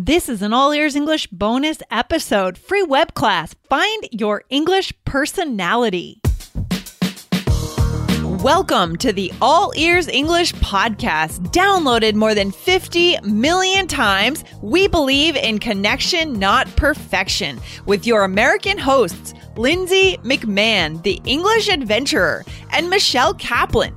This is an All Ears English bonus episode, free web class. Find your English personality. Welcome to the All Ears English podcast. Downloaded more than 50 million times, we believe in connection, not perfection, with your American hosts, Lindsay McMahon, the English adventurer, and Michelle Kaplan,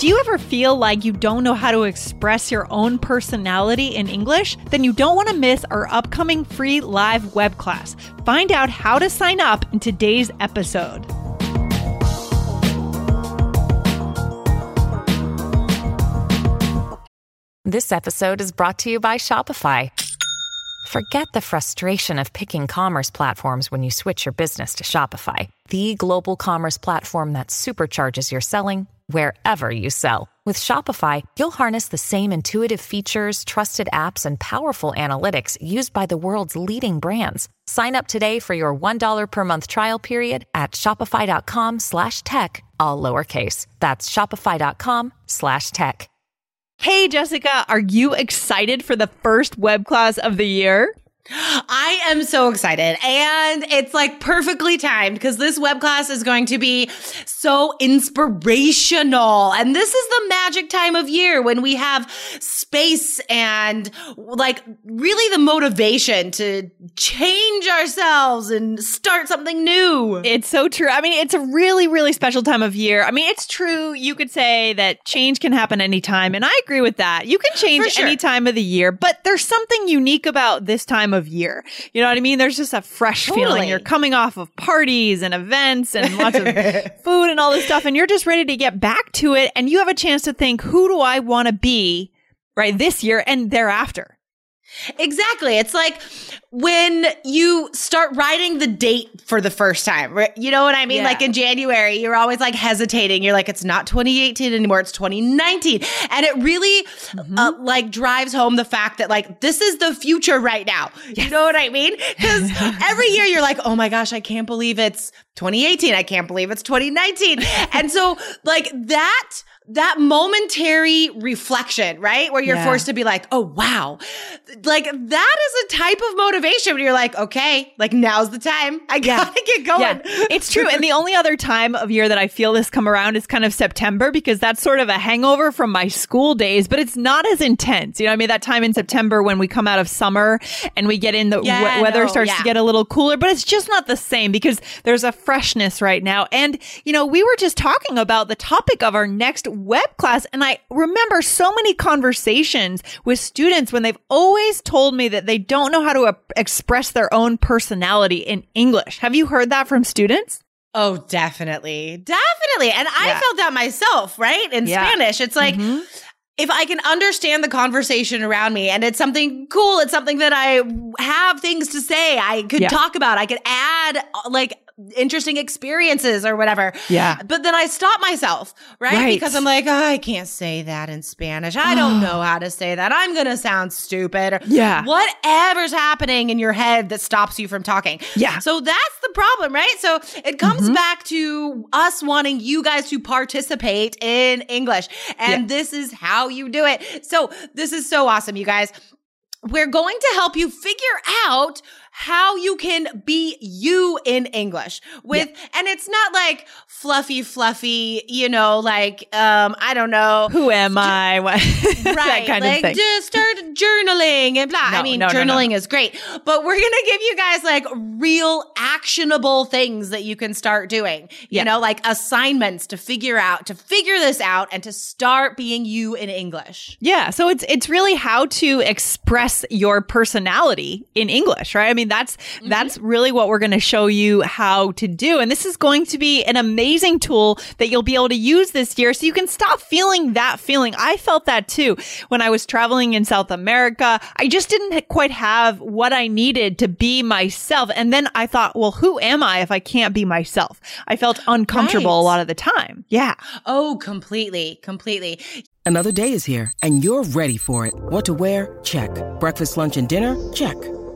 Do you ever feel like you don't know how to express your own personality in English? Then you don't want to miss our upcoming free live web class. Find out how to sign up in today's episode. This episode is brought to you by Shopify. Forget the frustration of picking commerce platforms when you switch your business to Shopify, the global commerce platform that supercharges your selling wherever you sell. With Shopify, you'll harness the same intuitive features, trusted apps, and powerful analytics used by the world's leading brands. Sign up today for your $1 per month trial period at shopify.com slash tech, all lowercase. That's shopify.com slash tech. Hey, Jessica, are you excited for the first web class of the year? I am so excited. And it's like perfectly timed because this web class is going to be so inspirational. And this is the magic time of year when we have space and like really the motivation to change ourselves and start something new. It's so true. I mean, it's a really, really special time of year. I mean, it's true. You could say that change can happen anytime. And I agree with that. You can change sure. any time of the year, but there's something unique about this time of year. You know what I mean? There's just a fresh Totally. feeling. You're coming off of parties and events and lots of food and all this stuff, and you're just ready to get back to it. And you have a chance to think, who do I want to be right this year and thereafter? Exactly. It's like when you start writing the date for the first time. right? You know what I mean? Yeah. Like in January, you're always like hesitating. You're like, it's not 2018 anymore. It's 2019. And it really uh, like drives home the fact that like this is the future right now. You know what I mean? Because every year you're like, oh my gosh, I can't believe it's 2018. I can't believe it's 2019. and so like that that momentary reflection, right? Where you're Yeah. forced to be like, oh, wow. Like that is a type of motivation when you're like, okay, like now's the time. I gotta get going. Yeah, it's true. And the only other time of year that I feel this come around is kind of September because that's sort of a hangover from my school days, but it's not as intense. You know, I mean, that time in September when we come out of summer and we get in the Yeah, we- weather no, starts to get a little cooler, but it's just not the same because there's a freshness right now. And, you know, we were just talking about the topic of our next web class. And I remember so many conversations with students when they've always told me that they don't know how to express their own personality in English. Have you heard that from students? Oh, definitely. Definitely. And I Yeah. felt that myself, right? In Yeah. Spanish. It's like, Mhm. if I can understand the conversation around me and it's something cool, it's something that I have things to say, I could Yeah. talk about, I could add like interesting experiences or whatever. Yeah. But then I stop myself, right? Right. Because I'm like, oh, I can't say that in Spanish. I don't know how to say that. I'm going to sound stupid. Or Yeah. Whatever's happening in your head that stops you from talking. Yeah. So that's the problem, right? So it comes mm-hmm. back to us wanting you guys to participate in English. And this is how you do it. So this is so awesome, you guys. We're going to help you figure out how you can be you in English with, and it's not like fluffy, fluffy, you know, like, um, I don't know. Who am I? What- that Right, kind like of thing. just start journaling and blah. No, I mean, no, no, no. journaling is great, but we're gonna give you guys like real actionable things that you can start doing. You Yeah. know, like assignments to figure out, to figure this out, and to start being you in English. Yeah, so it's it's really how to express your personality in English, right? I mean, that's mm-hmm. that's really what we're going to show you how to do. And this is going to be an amazing tool that you'll be able to use this year so you can stop feeling that feeling. I felt that too when I was traveling in South America. I just didn't quite have what I needed to be myself. And then I thought, well, who am I if I can't be myself? I felt uncomfortable a lot of the time. Yeah. Oh, completely, completely. Another day is here, and you're ready for it. What to wear? Check. Breakfast, lunch, and dinner? Check.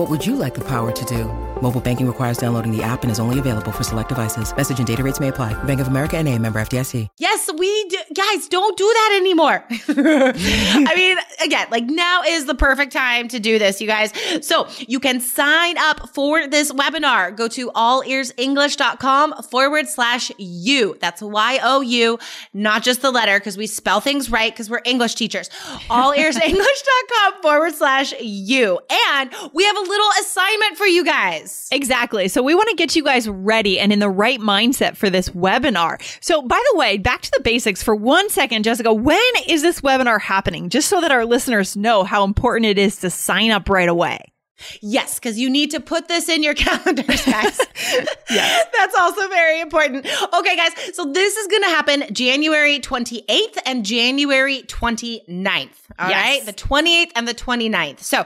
What would you like the power to do? Mobile banking requires downloading the app and is only available for select devices. Message and data rates may apply. Bank of America and a member FDIC. Yes, we do. Guys, don't do that anymore. I mean, again, like now is the perfect time to do this, you guys. So you can sign up for this webinar. Go to allearsenglish.com forward slash you. That's Y-O-U, not just the letter because we spell things right because we're English teachers. Allearsenglish.com forward slash you. And we have a little assignment for you guys. Exactly. So we want to get you guys ready and in the right mindset for this webinar. So by the way, back to the basics for one second, Jessica, when is this webinar happening? Just so that our listeners know how important it is to sign up right away. Yes, because you need to put this in your calendars, guys. yes. That's also very important. Okay, guys. So this is going to happen January 28th and January 29th. All yes. right, The 28th and the 29th. So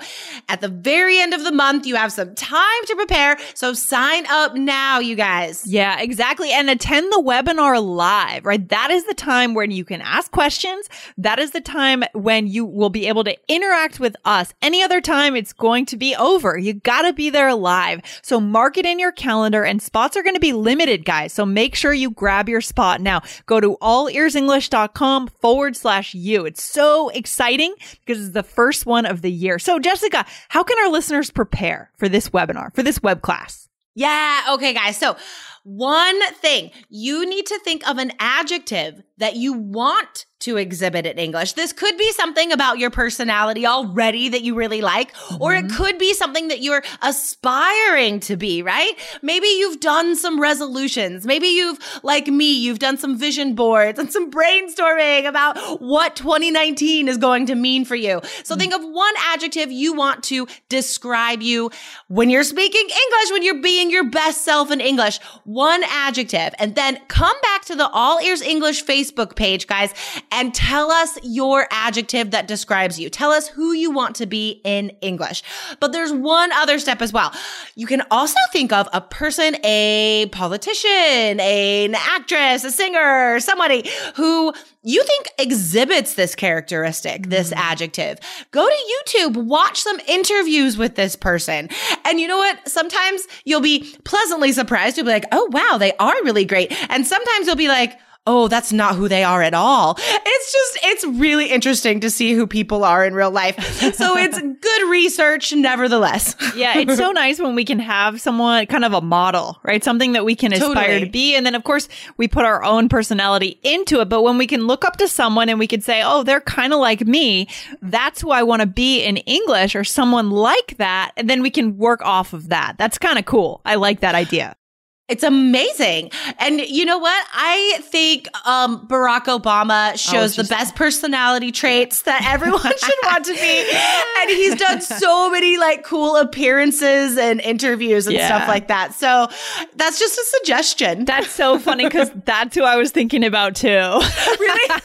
at the very end of the month, you have some time to prepare. So sign up now, you guys. Yeah, exactly. And attend the webinar live, right? That is the time when you can ask questions. That is the time when you will be able to interact with us. Any other time, it's going to be over. You gotta be there live. So mark it in your calendar and spots are going to be limited, guys. So make sure you grab your spot now. Go to allearsenglish.com forward slash you. It's so exciting because it's the first one of the year. So Jessica, how can our listeners prepare for this webinar, for this web class? Yeah. Okay, guys. So one thing you need to think of an adjective that you want to exhibit in English. This could be something about your personality already that you really like, mm-hmm. or it mm-hmm. could be something that you're aspiring to be, right? Maybe you've done some resolutions. Maybe you've, like me, you've done some vision boards and some brainstorming about what 2019 is going to mean for you. So mm-hmm. think of one adjective you want to describe you when you're speaking English, when you're being your best self in English. One adjective. And then come back to the All Ears English Facebook page, guys, and tell us your adjective that describes you. Tell us who you want to be in English. But there's one other step as well. You can also think of a person, a politician, an actress, a singer, somebody who you think exhibits this characteristic, this mm. adjective. Go to YouTube, watch some interviews with this person. And you know what? Sometimes you'll be pleasantly surprised. You'll be like, oh, wow, they are really great. And sometimes you'll be like, oh, that's not who they are at all. It's just, it's really interesting to see who people are in real life. So it's good research, nevertheless. yeah, it's so nice when we can have someone kind of a model, right? Something that we can totally. aspire to be. And then, of course, we put our own personality into it. But when we can look up to someone and we can say, oh, they're kind of like me, that's who I want to be in English or someone like that. And then we can work off of that. That's kind of cool. I like that idea. It's amazing. And you know what? I think um, Barack Obama oh, shows oh, the best personality traits that everyone should want to be. And he's done so many like cool appearances and interviews and yeah. stuff like that. So that's just a suggestion. That's so funny because that's who I was thinking about too. really?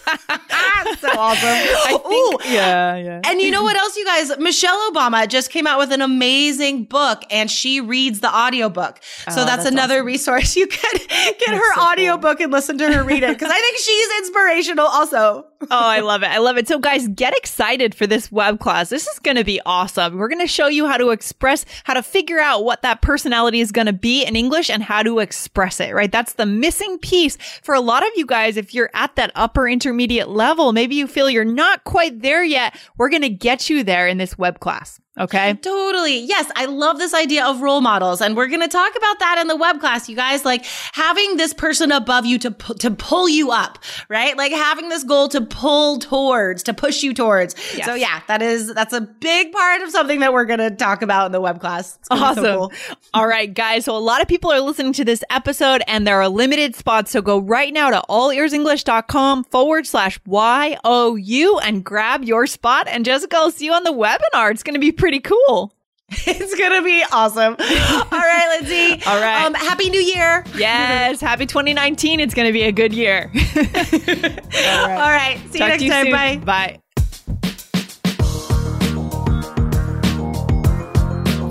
That's so awesome. Think, Ooh. Yeah, yeah. And you know what else, you guys? Michelle Obama just came out with an amazing book and she reads the audiobook. So oh, that's, that's, another awesome resource. You can get her so audiobook cool. and listen to her read it because I think she's inspirational also. oh, I love it. I love it. So guys, get excited for this web class. This is going to be awesome. We're going to show you how to express, how to figure out what that personality is going to be in English and how to express it, right? That's the missing piece for a lot of you guys. If you're at that upper intermediate level, maybe you feel you're not quite there yet. We're going to get you there in this web class. Okay. Totally. Yes. I love this idea of role models. And we're going to talk about that in the web class, you guys, like having this person above you to, to pull you up, right? Like having this goal to pull towards, to push you towards. Yes. So yeah, that is, that's a big part of something that we're going to talk about in the web class. Awesome. So cool. All right, guys. So a lot of people are listening to this episode and there are limited spots. So go right now to allearsenglish.com forward slash Y-O-U and grab your spot. And Jessica, I'll see you on the webinar. It's going to be pretty pretty cool. It's gonna be awesome. All right, Lindsay. All right. Um, Happy New Year. Yes, happy 2019. It's going to be a good year. All right. See Talk you next time. soon. Bye. Bye.